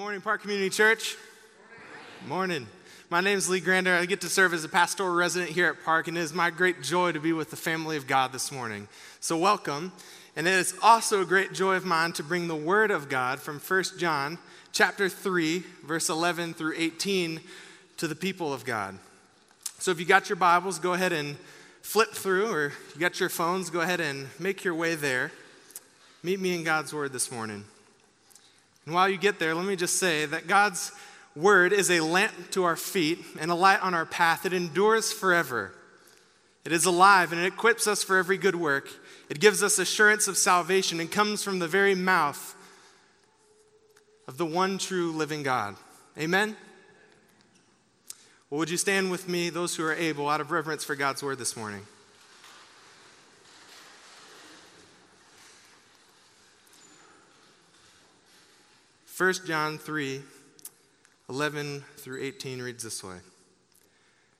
morning, Park Community Church. Morning. morning. My name is Lee Grander. I get to serve as a pastoral resident here at Park, and it is my great joy to be with the family of God this morning. So, welcome. And it is also a great joy of mine to bring the Word of God from 1 John chapter 3, verse 11 through 18 to the people of God. So, if you got your Bibles, go ahead and flip through, or you got your phones, go ahead and make your way there. Meet me in God's Word this morning. And while you get there, let me just say that God's word is a lamp to our feet and a light on our path. It endures forever. It is alive and it equips us for every good work. It gives us assurance of salvation and comes from the very mouth of the one true living God. Amen? Well, would you stand with me, those who are able, out of reverence for God's word this morning? 1 John 3 11 through 18 reads this way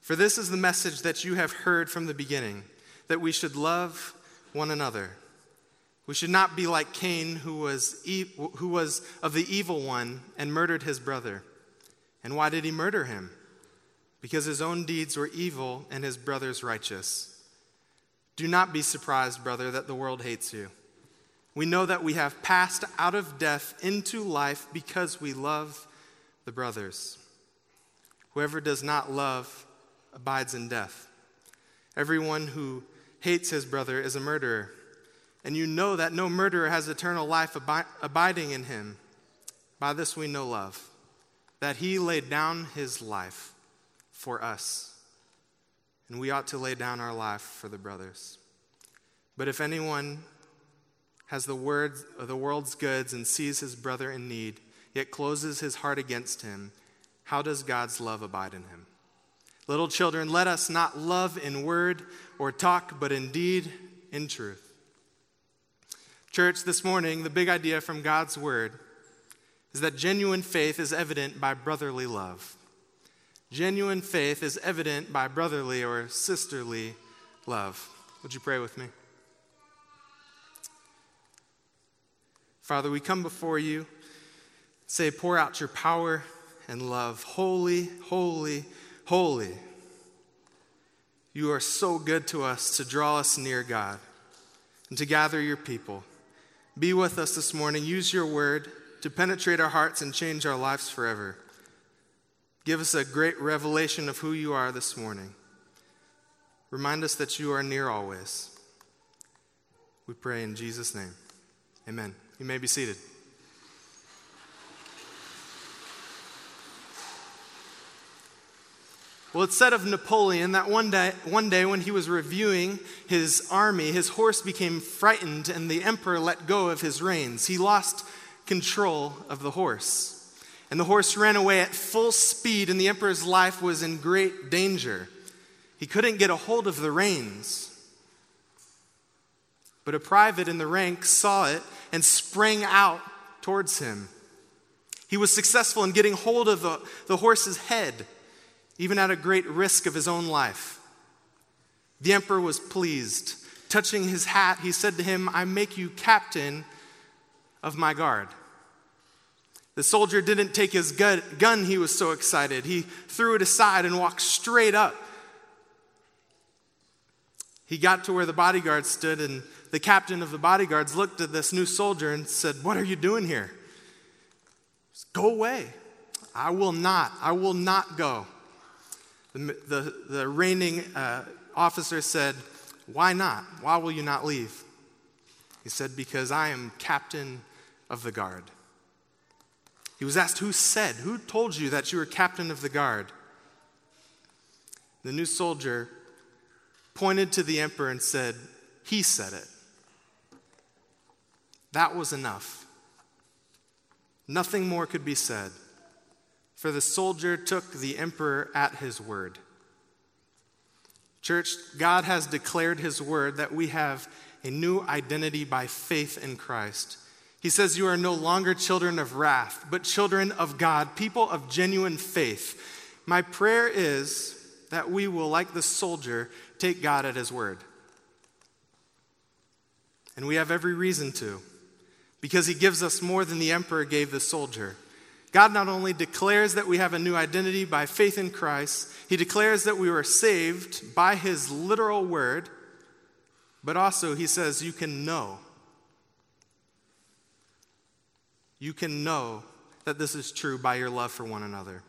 For this is the message that you have heard from the beginning, that we should love one another. We should not be like Cain, who was, e- who was of the evil one and murdered his brother. And why did he murder him? Because his own deeds were evil and his brother's righteous. Do not be surprised, brother, that the world hates you. We know that we have passed out of death into life because we love the brothers. Whoever does not love abides in death. Everyone who hates his brother is a murderer. And you know that no murderer has eternal life abi- abiding in him. By this we know love, that he laid down his life for us. And we ought to lay down our life for the brothers. But if anyone has the, word, the world's goods and sees his brother in need, yet closes his heart against him, how does God's love abide in him? Little children, let us not love in word or talk, but in deed, in truth. Church, this morning, the big idea from God's word is that genuine faith is evident by brotherly love. Genuine faith is evident by brotherly or sisterly love. Would you pray with me? Father, we come before you, say, pour out your power and love. Holy, holy, holy. You are so good to us to draw us near, God, and to gather your people. Be with us this morning. Use your word to penetrate our hearts and change our lives forever. Give us a great revelation of who you are this morning. Remind us that you are near always. We pray in Jesus' name. Amen. You may be seated. Well, it's said of Napoleon that one day, one day when he was reviewing his army, his horse became frightened and the emperor let go of his reins. He lost control of the horse. And the horse ran away at full speed, and the emperor's life was in great danger. He couldn't get a hold of the reins. But a private in the ranks saw it and sprang out towards him. He was successful in getting hold of the, the horse's head, even at a great risk of his own life. The emperor was pleased. Touching his hat, he said to him, I make you captain of my guard. The soldier didn't take his gun, he was so excited. He threw it aside and walked straight up. He got to where the bodyguard stood and the captain of the bodyguards looked at this new soldier and said, What are you doing here? Go away. I will not. I will not go. The, the, the reigning uh, officer said, Why not? Why will you not leave? He said, Because I am captain of the guard. He was asked, Who said? Who told you that you were captain of the guard? The new soldier pointed to the emperor and said, He said it. That was enough. Nothing more could be said, for the soldier took the emperor at his word. Church, God has declared his word that we have a new identity by faith in Christ. He says, You are no longer children of wrath, but children of God, people of genuine faith. My prayer is that we will, like the soldier, take God at his word. And we have every reason to because he gives us more than the emperor gave the soldier. God not only declares that we have a new identity by faith in Christ, He declares that we were saved by His literal word, but also He says, You can know. You can know that this is true by your love for one another,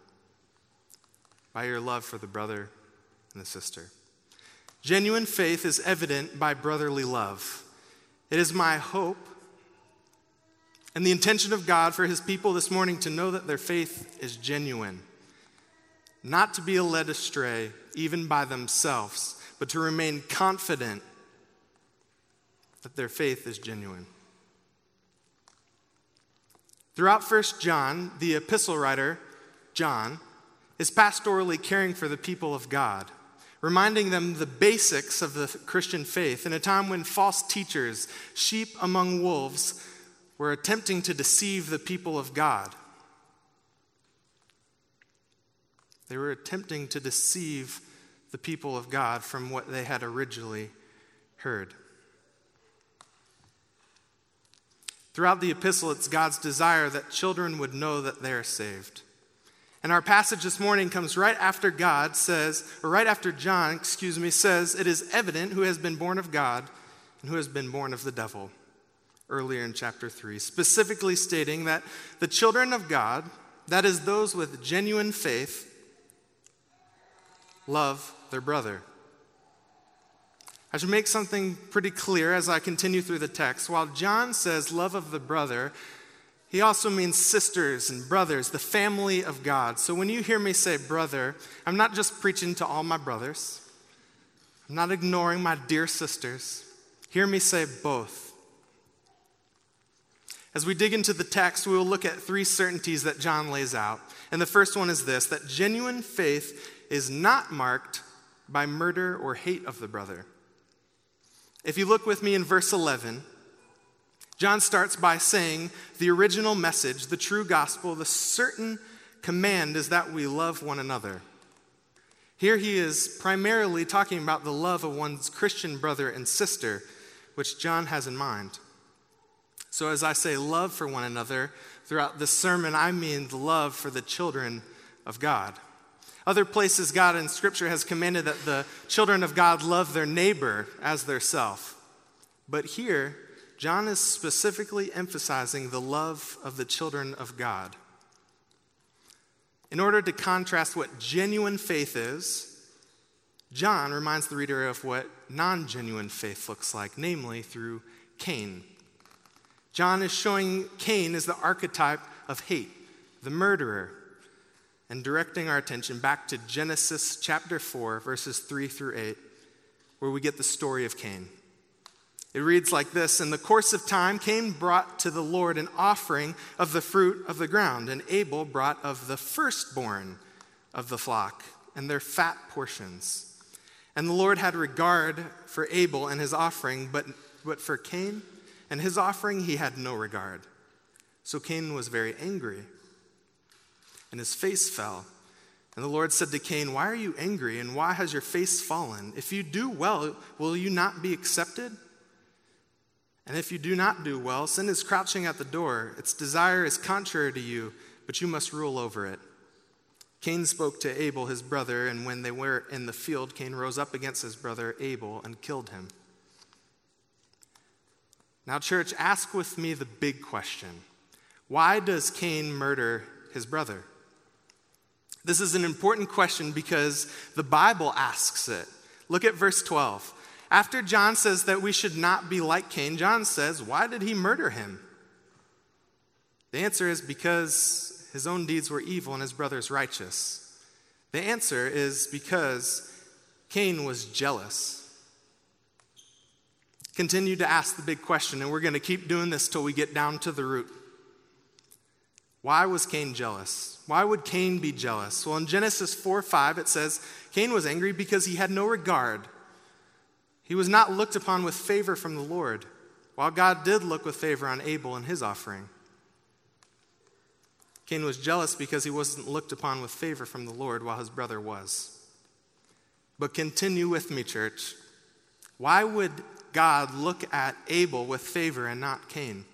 by your love for the brother and the sister. Genuine faith is evident by brotherly love. It is my hope and the intention of God for his people this morning to know that their faith is genuine, not to be led astray even by themselves, but to remain confident that their faith is genuine. Throughout 1 John, the epistle writer, John, is pastorally caring for the people of God, reminding them the basics of the Christian faith in a time when false teachers, sheep among wolves, were attempting to deceive the people of God. They were attempting to deceive the people of God from what they had originally heard. Throughout the epistle, it's God's desire that children would know that they are saved. And our passage this morning comes right after God says, or right after John, excuse me, says, It is evident who has been born of God and who has been born of the devil earlier in chapter 3, specifically stating that the children of God, that is, those with genuine faith, love their brother. I should make something pretty clear as I continue through the text. While John says love of the brother, he also means sisters and brothers, the family of God. So when you hear me say brother, I'm not just preaching to all my brothers, I'm not ignoring my dear sisters. Hear me say both. As we dig into the text, we will look at three certainties that John lays out. And the first one is this that genuine faith is not marked by murder or hate of the brother. If you look with me in verse 11, John starts by saying the original message, the true gospel, the certain command is that we love one another. Here he is primarily talking about the love of one's Christian brother and sister, which John has in mind. So, as I say love for one another, throughout this sermon, I mean the love for the children of God. Other places, God in Scripture has commanded that the children of God love their neighbor as their self. But here, John is specifically emphasizing the love of the children of God. In order to contrast what genuine faith is, John reminds the reader of what non genuine faith looks like, namely through Cain. John is showing Cain as the archetype of hate, the murderer, and directing our attention back to Genesis chapter 4, verses 3 through 8, where we get the story of Cain. It reads like this In the course of time, Cain brought to the Lord an offering of the fruit of the ground, and Abel brought of the firstborn of the flock and their fat portions. And the Lord had regard for Abel and his offering, but, but for Cain and his offering he had no regard. So Cain was very angry, and his face fell. And the Lord said to Cain, Why are you angry, and why has your face fallen? If you do well, will you not be accepted? And if you do not do well, sin is crouching at the door. Its desire is contrary to you, but you must rule over it. Cain spoke to Abel, his brother, and when they were in the field, Cain rose up against his brother Abel and killed him. Now, church, ask with me the big question why does Cain murder his brother? This is an important question because the Bible asks it. Look at verse 12. After John says that we should not be like Cain, John says, Why did he murder him? The answer is because his own deeds were evil and his brother's righteous. The answer is because Cain was jealous continue to ask the big question, and we're going to keep doing this till we get down to the root. Why was Cain jealous? Why would Cain be jealous? Well, in Genesis 4 5, it says Cain was angry because he had no regard. He was not looked upon with favor from the Lord, while God did look with favor on Abel and his offering. Cain was jealous because he wasn't looked upon with favor from the Lord while his brother was. But continue with me, church. Why would God look at Abel with favor and not Cain?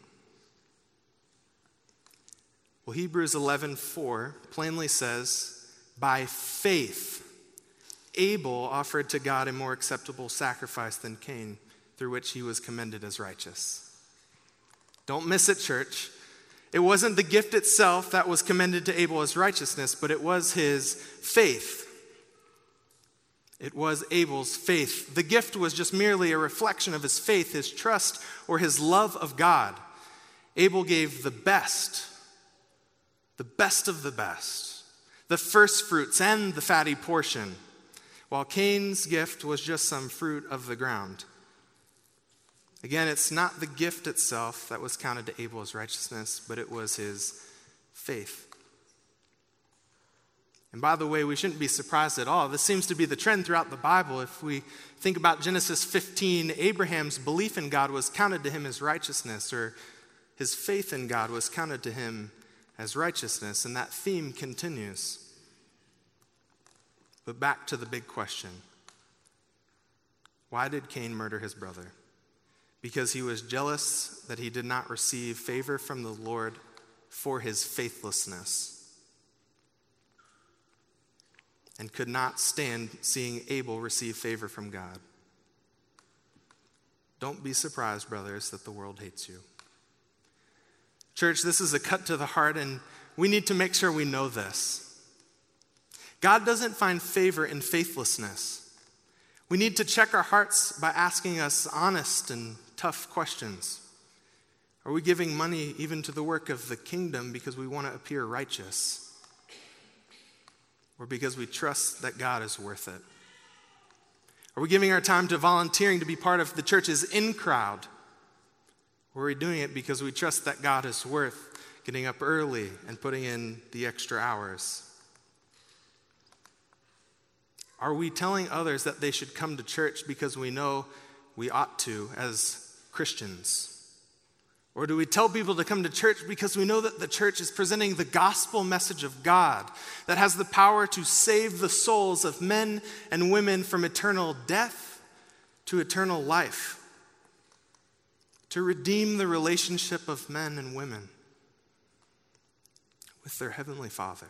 Well, Hebrews 11:4 plainly says, "By faith Abel offered to God a more acceptable sacrifice than Cain, through which he was commended as righteous." Don't miss it, church. It wasn't the gift itself that was commended to Abel as righteousness, but it was his faith. It was Abel's faith. The gift was just merely a reflection of his faith, his trust, or his love of God. Abel gave the best, the best of the best, the first fruits and the fatty portion, while Cain's gift was just some fruit of the ground. Again, it's not the gift itself that was counted to Abel as righteousness, but it was his faith. And by the way, we shouldn't be surprised at all. This seems to be the trend throughout the Bible. If we think about Genesis 15, Abraham's belief in God was counted to him as righteousness, or his faith in God was counted to him as righteousness, and that theme continues. But back to the big question why did Cain murder his brother? because he was jealous that he did not receive favor from the Lord for his faithlessness and could not stand seeing Abel receive favor from God. Don't be surprised, brothers, that the world hates you. Church, this is a cut to the heart, and we need to make sure we know this. God doesn't find favor in faithlessness. We need to check our hearts by asking us honest and tough questions? Are we giving money even to the work of the kingdom because we want to appear righteous? Or because we trust that God is worth it? Are we giving our time to volunteering to be part of the church's in crowd? Or are we doing it because we trust that God is worth getting up early and putting in the extra hours? Are we telling others that they should come to church because we know we ought to as Christians? Or do we tell people to come to church because we know that the church is presenting the gospel message of God that has the power to save the souls of men and women from eternal death to eternal life, to redeem the relationship of men and women with their Heavenly Father?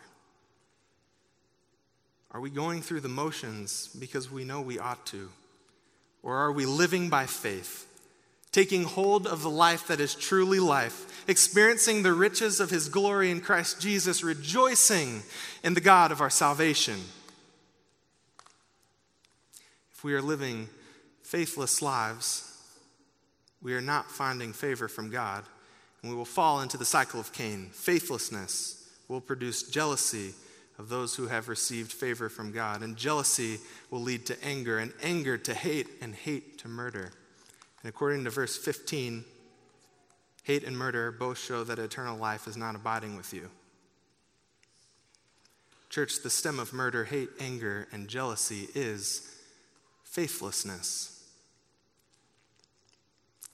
Are we going through the motions because we know we ought to? Or are we living by faith? Taking hold of the life that is truly life, experiencing the riches of his glory in Christ Jesus, rejoicing in the God of our salvation. If we are living faithless lives, we are not finding favor from God, and we will fall into the cycle of Cain. Faithlessness will produce jealousy of those who have received favor from God, and jealousy will lead to anger, and anger to hate, and hate to murder. And according to verse 15, hate and murder both show that eternal life is not abiding with you. Church, the stem of murder, hate, anger, and jealousy is faithlessness.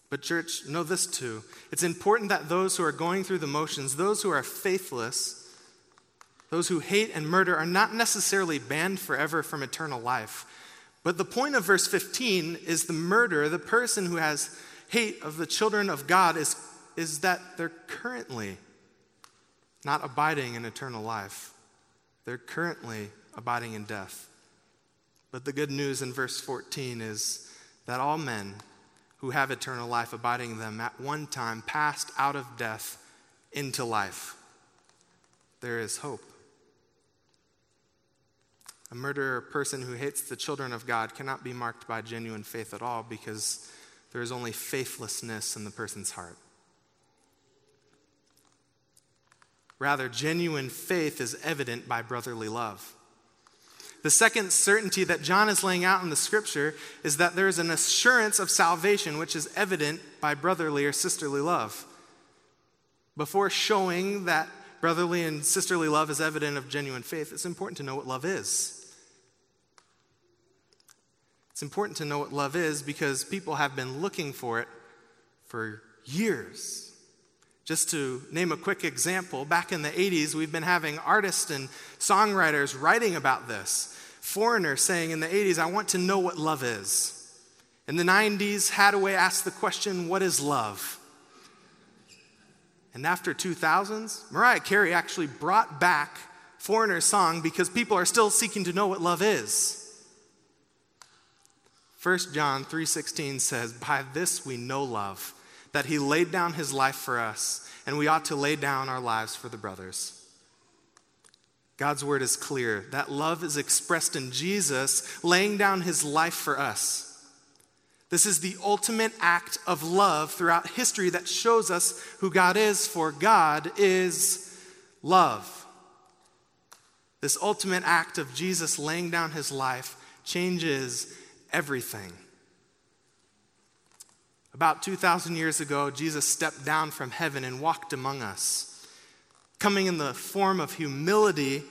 But, church, know this too. It's important that those who are going through the motions, those who are faithless, those who hate and murder, are not necessarily banned forever from eternal life. But the point of verse 15 is the murderer, the person who has hate of the children of God, is, is that they're currently not abiding in eternal life. They're currently abiding in death. But the good news in verse 14 is that all men who have eternal life abiding in them at one time passed out of death into life. There is hope. A murderer, person who hates the children of God, cannot be marked by genuine faith at all because there is only faithlessness in the person's heart. Rather, genuine faith is evident by brotherly love. The second certainty that John is laying out in the scripture is that there is an assurance of salvation which is evident by brotherly or sisterly love. Before showing that brotherly and sisterly love is evident of genuine faith, it's important to know what love is. It's important to know what love is because people have been looking for it for years. Just to name a quick example, back in the 80s, we've been having artists and songwriters writing about this. Foreigner saying in the 80s, I want to know what love is. In the 90s, Haddaway asked the question, What is love? And after 2000s, Mariah Carey actually brought back Foreigner's song because people are still seeking to know what love is. 1 John 3:16 says, "By this we know love, that he laid down his life for us, and we ought to lay down our lives for the brothers." God's word is clear that love is expressed in Jesus laying down his life for us. This is the ultimate act of love throughout history that shows us who God is, for God is love. This ultimate act of Jesus laying down his life changes everything. About 2,000 years ago, Jesus stepped down from heaven and walked among us, coming in the form of humility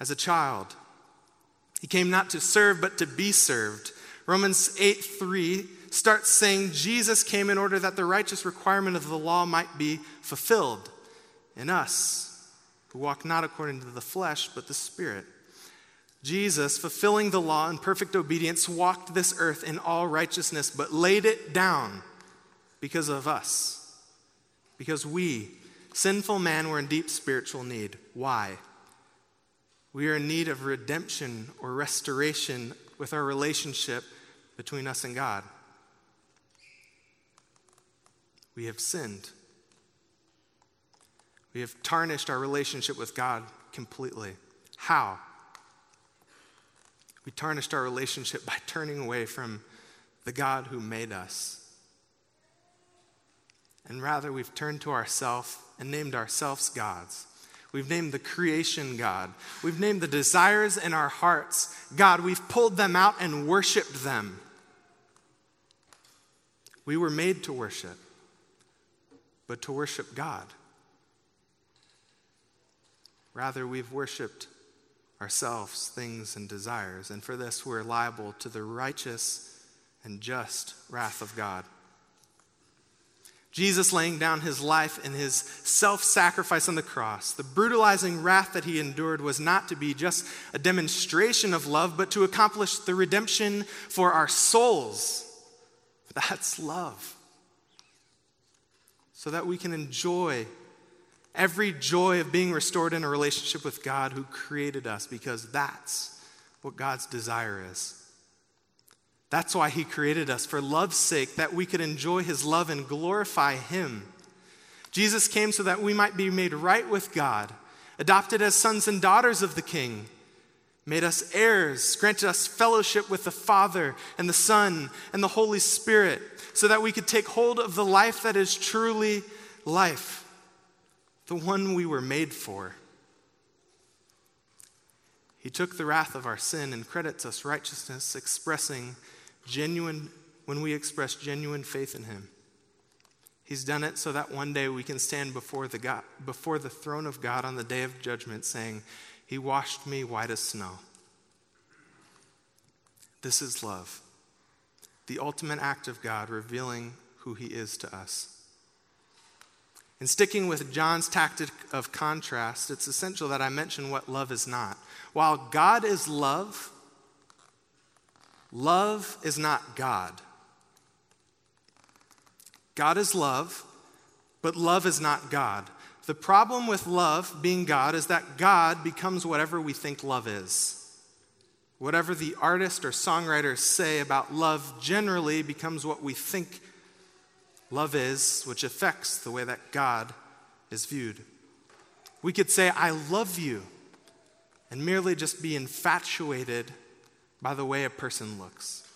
as a child. He came not to serve, but to be served Romans 8 3 starts saying Jesus came in order that the righteous requirement of the law might be fulfilled in us, who walk not according to the flesh, but the Spirit. Jesus, fulfilling the law in perfect obedience, walked this earth in all righteousness, but laid it down because of us. Because we, sinful man, were in deep spiritual need. Why? We are in need of redemption or restoration with our relationship between us and God. We have sinned. We have tarnished our relationship with God completely. How? We tarnished our relationship by turning away from the God who made us. And rather, we've turned to ourselves and named ourselves gods. We've named the creation God. We've named the desires in our hearts God. We've pulled them out and worshiped them. We were made to worship, but to worship God. Rather, we've worshiped ourselves, things, and desires, and for this we're liable to the righteous and just wrath of God. Jesus laying down his life in his self sacrifice on the cross, the brutalizing wrath that he endured was not to be just a demonstration of love, but to accomplish the redemption for our souls. That's love. So that we can enjoy every joy of being restored in a relationship with God who created us, because that's what God's desire is. That's why He created us, for love's sake, that we could enjoy His love and glorify Him. Jesus came so that we might be made right with God, adopted as sons and daughters of the King, made us heirs, granted us fellowship with the Father and the Son and the Holy Spirit, so that we could take hold of the life that is truly life, the one we were made for. He took the wrath of our sin and credits us righteousness, expressing genuine, when we express genuine faith in Him. He's done it so that one day we can stand before the, God, before the throne of God on the day of judgment saying, He washed me white as snow. This is love, the ultimate act of God revealing who He is to us. In sticking with John's tactic of contrast, it's essential that I mention what love is not. While God is love, Love is not God. God is love, but love is not God. The problem with love being God is that God becomes whatever we think love is. Whatever the artist or songwriters say about love generally becomes what we think love is, which affects the way that God is viewed. We could say, I love you, and merely just be infatuated by the way a person looks.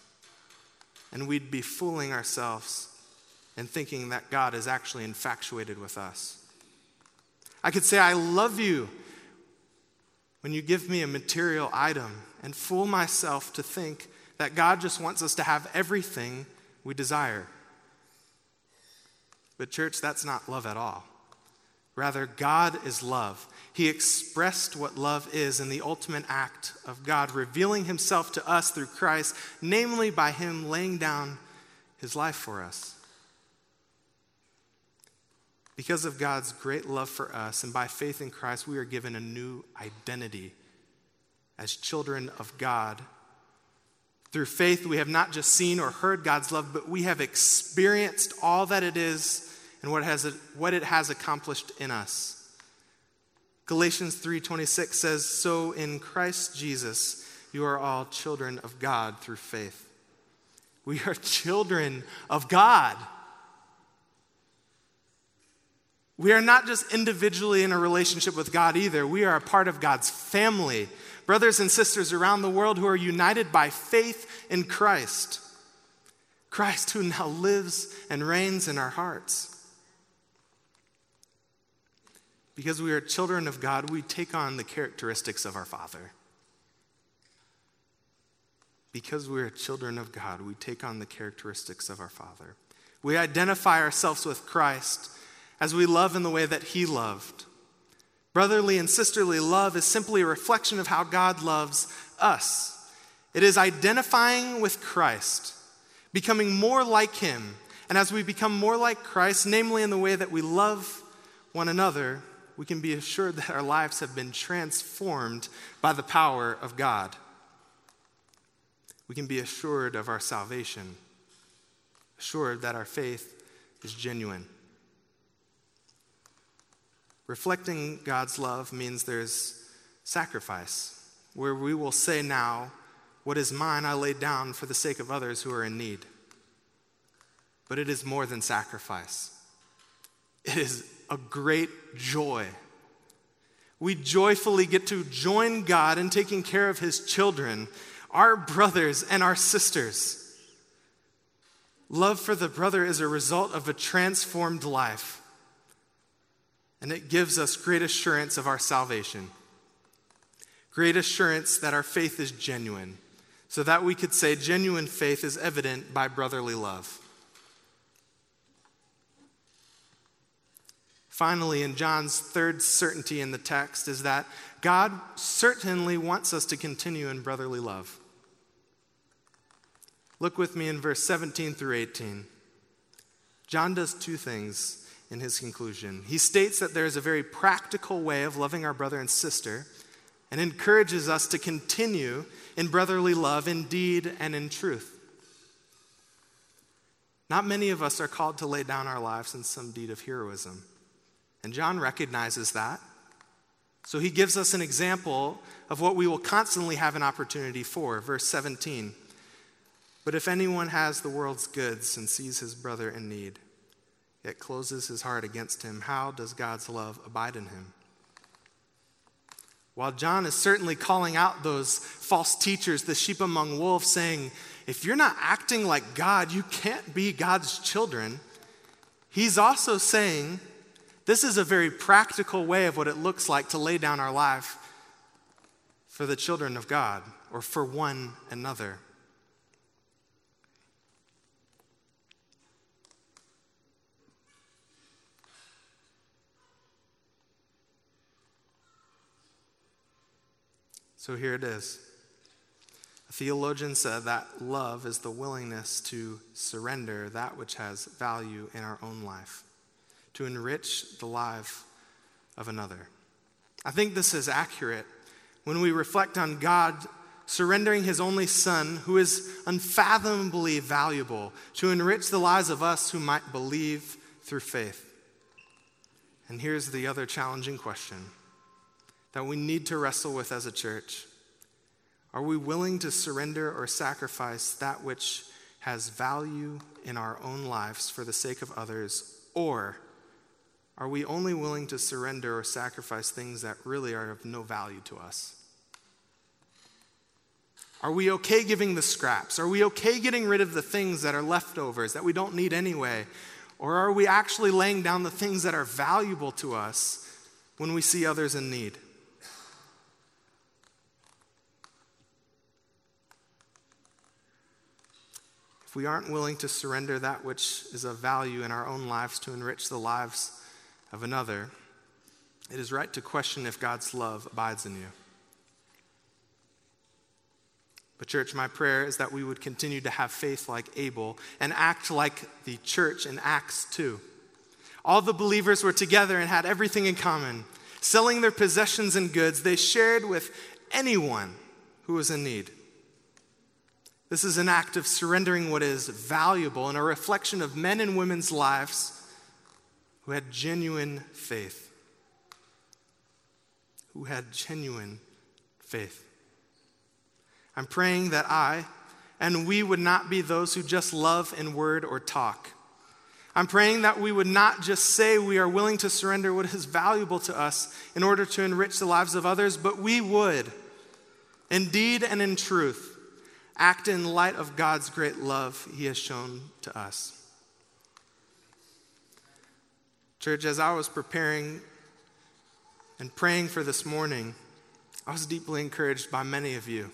And we'd be fooling ourselves and thinking that God is actually infatuated with us. I could say, I love you when you give me a material item and fool myself to think that God just wants us to have everything we desire. But, church, that's not love at all. Rather, God is love. He expressed what love is in the ultimate act of God revealing himself to us through Christ, namely by him laying down his life for us. Because of God's great love for us and by faith in Christ, we are given a new identity as children of God. Through faith, we have not just seen or heard God's love, but we have experienced all that it is and what, has it, what it has accomplished in us. Galatians 3:26 says, "So in Christ Jesus you are all children of God through faith." We are children of God. We are not just individually in a relationship with God either. We are a part of God's family. Brothers and sisters around the world who are united by faith in Christ. Christ who now lives and reigns in our hearts. Because we are children of God, we take on the characteristics of our Father. Because we are children of God, we take on the characteristics of our Father. We identify ourselves with Christ as we love in the way that He loved. Brotherly and sisterly love is simply a reflection of how God loves us. It is identifying with Christ, becoming more like Him. And as we become more like Christ, namely in the way that we love one another, we can be assured that our lives have been transformed by the power of God. We can be assured of our salvation, assured that our faith is genuine. Reflecting God's love means there's sacrifice, where we will say now, What is mine, I lay down for the sake of others who are in need. But it is more than sacrifice, it is a great joy. We joyfully get to join God in taking care of his children, our brothers and our sisters. Love for the brother is a result of a transformed life and it gives us great assurance of our salvation, great assurance that our faith is genuine, so that we could say genuine faith is evident by brotherly love. Finally, in John's third certainty in the text is that God certainly wants us to continue in brotherly love. Look with me in verse 17 through 18. John does two things in his conclusion. He states that there is a very practical way of loving our brother and sister and encourages us to continue in brotherly love in deed and in truth. Not many of us are called to lay down our lives in some deed of heroism. And John recognizes that. So he gives us an example of what we will constantly have an opportunity for. Verse 17. But if anyone has the world's goods and sees his brother in need, yet closes his heart against him, how does God's love abide in him? While John is certainly calling out those false teachers, the sheep among wolves, saying, if you're not acting like God, you can't be God's children, he's also saying, this is a very practical way of what it looks like to lay down our life for the children of God or for one another. So here it is. A theologian said that love is the willingness to surrender that which has value in our own life, to enrich the life of another. I think this is accurate when we reflect on God surrendering his only son, who is unfathomably valuable, to enrich the lives of us who might believe through faith. And here's the other challenging question that we need to wrestle with as a church? Are we willing to surrender or sacrifice that which has value in our own lives for the sake of others? Or are we only willing to surrender or sacrifice things that really are of no value to us? Are we okay giving the scraps? Are we okay getting rid of the things that are leftovers that we don't need anyway? Or are we actually laying down the things that are valuable to us when we see others in need? If we aren't willing to surrender that which is of value in our own lives to enrich the lives of another, it is right to question if God's love abides in you. But, church, my prayer is that we would continue to have faith like Abel and act like the church in Acts 2. All the believers were together and had everything in common. Selling their possessions and goods, they shared with anyone who was in need. This is an act of surrendering what is valuable and a reflection of men and women's lives who had genuine faith. Who had genuine faith. I'm praying that I and we would not be those who just love in word or talk. I'm praying that we would not just say we are willing to surrender what is valuable to us in order to enrich the lives of others, but we would, in deed and in truth, act in light of God's great love He has shown to us. Church, as I was preparing and praying for this morning, I was deeply encouraged by many of you.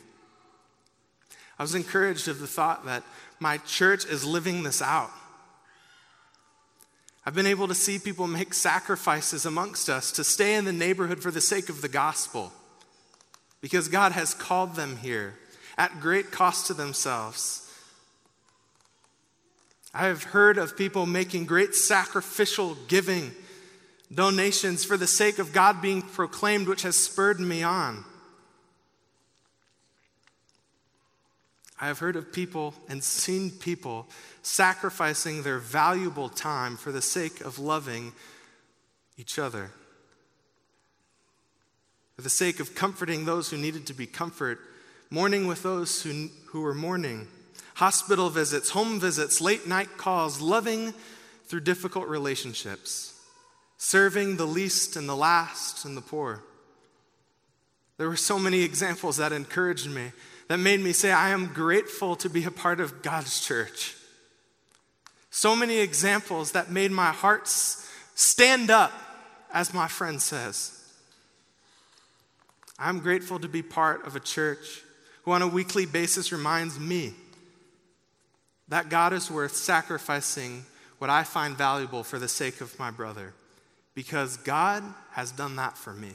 I was encouraged of the thought that my church is living this out. I've been able to see people make sacrifices amongst us to stay in the neighborhood for the sake of the gospel because God has called them here at great cost to themselves. I have heard of people making great sacrificial giving, donations for the sake of God being proclaimed, which has spurred me on. I have heard of people and seen people sacrificing their valuable time for the sake of loving each other, for the sake of comforting those who needed to be comforted, mourning with those who, who were mourning, hospital visits, home visits, late night calls, loving through difficult relationships, serving the least and the last and the poor. There were so many examples that encouraged me that made me say, I am grateful to be a part of God's church. So many examples that made my heart stand up, as my friend says. I'm grateful to be part of a church who, on a weekly basis, reminds me that God is worth sacrificing what I find valuable for the sake of my brother, because God has done that for me.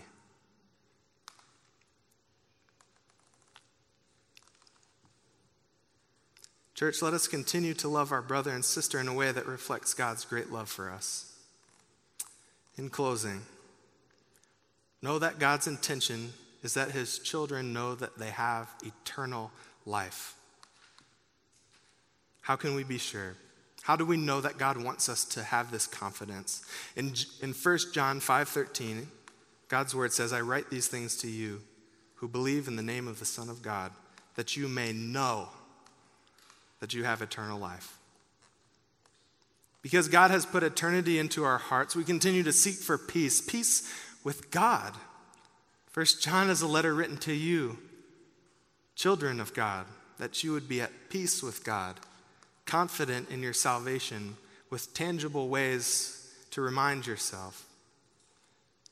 Church, let us continue to love our brother and sister in a way that reflects God's great love for us. In closing, know that God's intention is that his children know that they have eternal life. How can we be sure? How do we know that God wants us to have this confidence? In, in 1 John 5:13, God's word says, I write these things to you who believe in the name of the Son of God, that you may know that you have eternal life. Because God has put eternity into our hearts, we continue to seek for peace, peace with God. First John is a letter written to you, children of God, that you would be at peace with God, confident in your salvation, with tangible ways to remind yourself.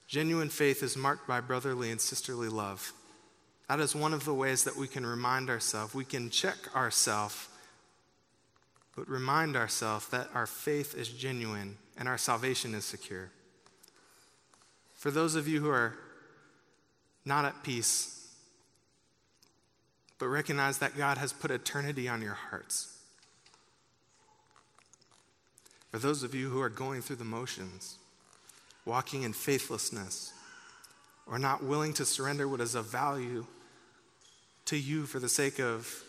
Genuine faith is marked by brotherly and sisterly love. That is one of the ways that we can remind ourselves. We can check ourselves but remind ourselves that our faith is genuine and our salvation is secure. For those of you who are not at peace, but recognize that God has put eternity on your hearts. For those of you who are going through the motions, walking in faithlessness, or not willing to surrender what is of value to you for the sake of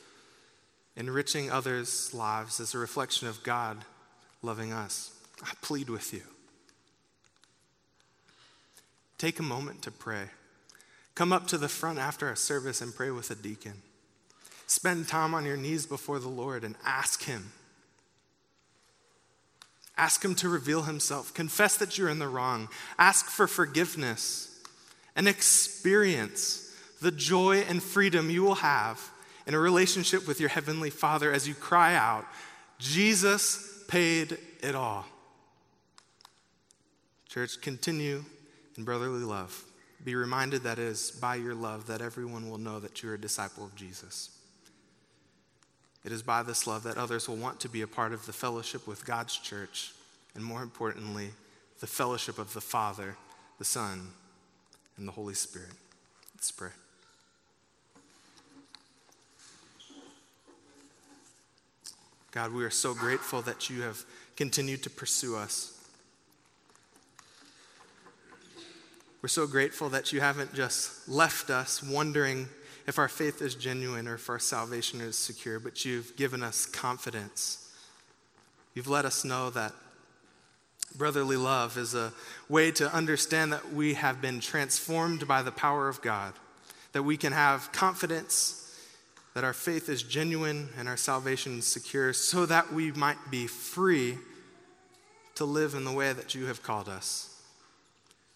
enriching others' lives as a reflection of God loving us. I plead with you. Take a moment to pray. Come up to the front after our service and pray with a deacon. Spend time on your knees before the Lord and ask Him. Ask Him to reveal Himself. Confess that you're in the wrong. Ask for forgiveness and experience the joy and freedom you will have in a relationship with your Heavenly Father as you cry out, Jesus paid it all. Church, continue in brotherly love. Be reminded that it is by your love that everyone will know that you're a disciple of Jesus. It is by this love that others will want to be a part of the fellowship with God's church, and more importantly, the fellowship of the Father, the Son, and the Holy Spirit. Let's pray. God, we are so grateful that you have continued to pursue us. We're so grateful that you haven't just left us wondering if our faith is genuine or if our salvation is secure, but you've given us confidence. You've let us know that Brotherly love is a way to understand that we have been transformed by the power of God, that we can have confidence that our faith is genuine and our salvation is secure, so that we might be free to live in the way that you have called us,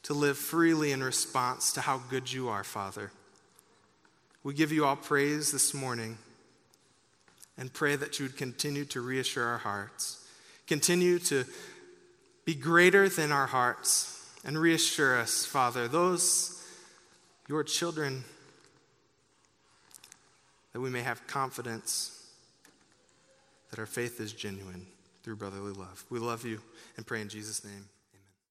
to live freely in response to how good you are, Father. We give you all praise this morning and pray that you would continue to reassure our hearts, continue to be greater than our hearts, and reassure us, Father, those, your children, that we may have confidence that our faith is genuine through brotherly love. We love you and pray in Jesus' name.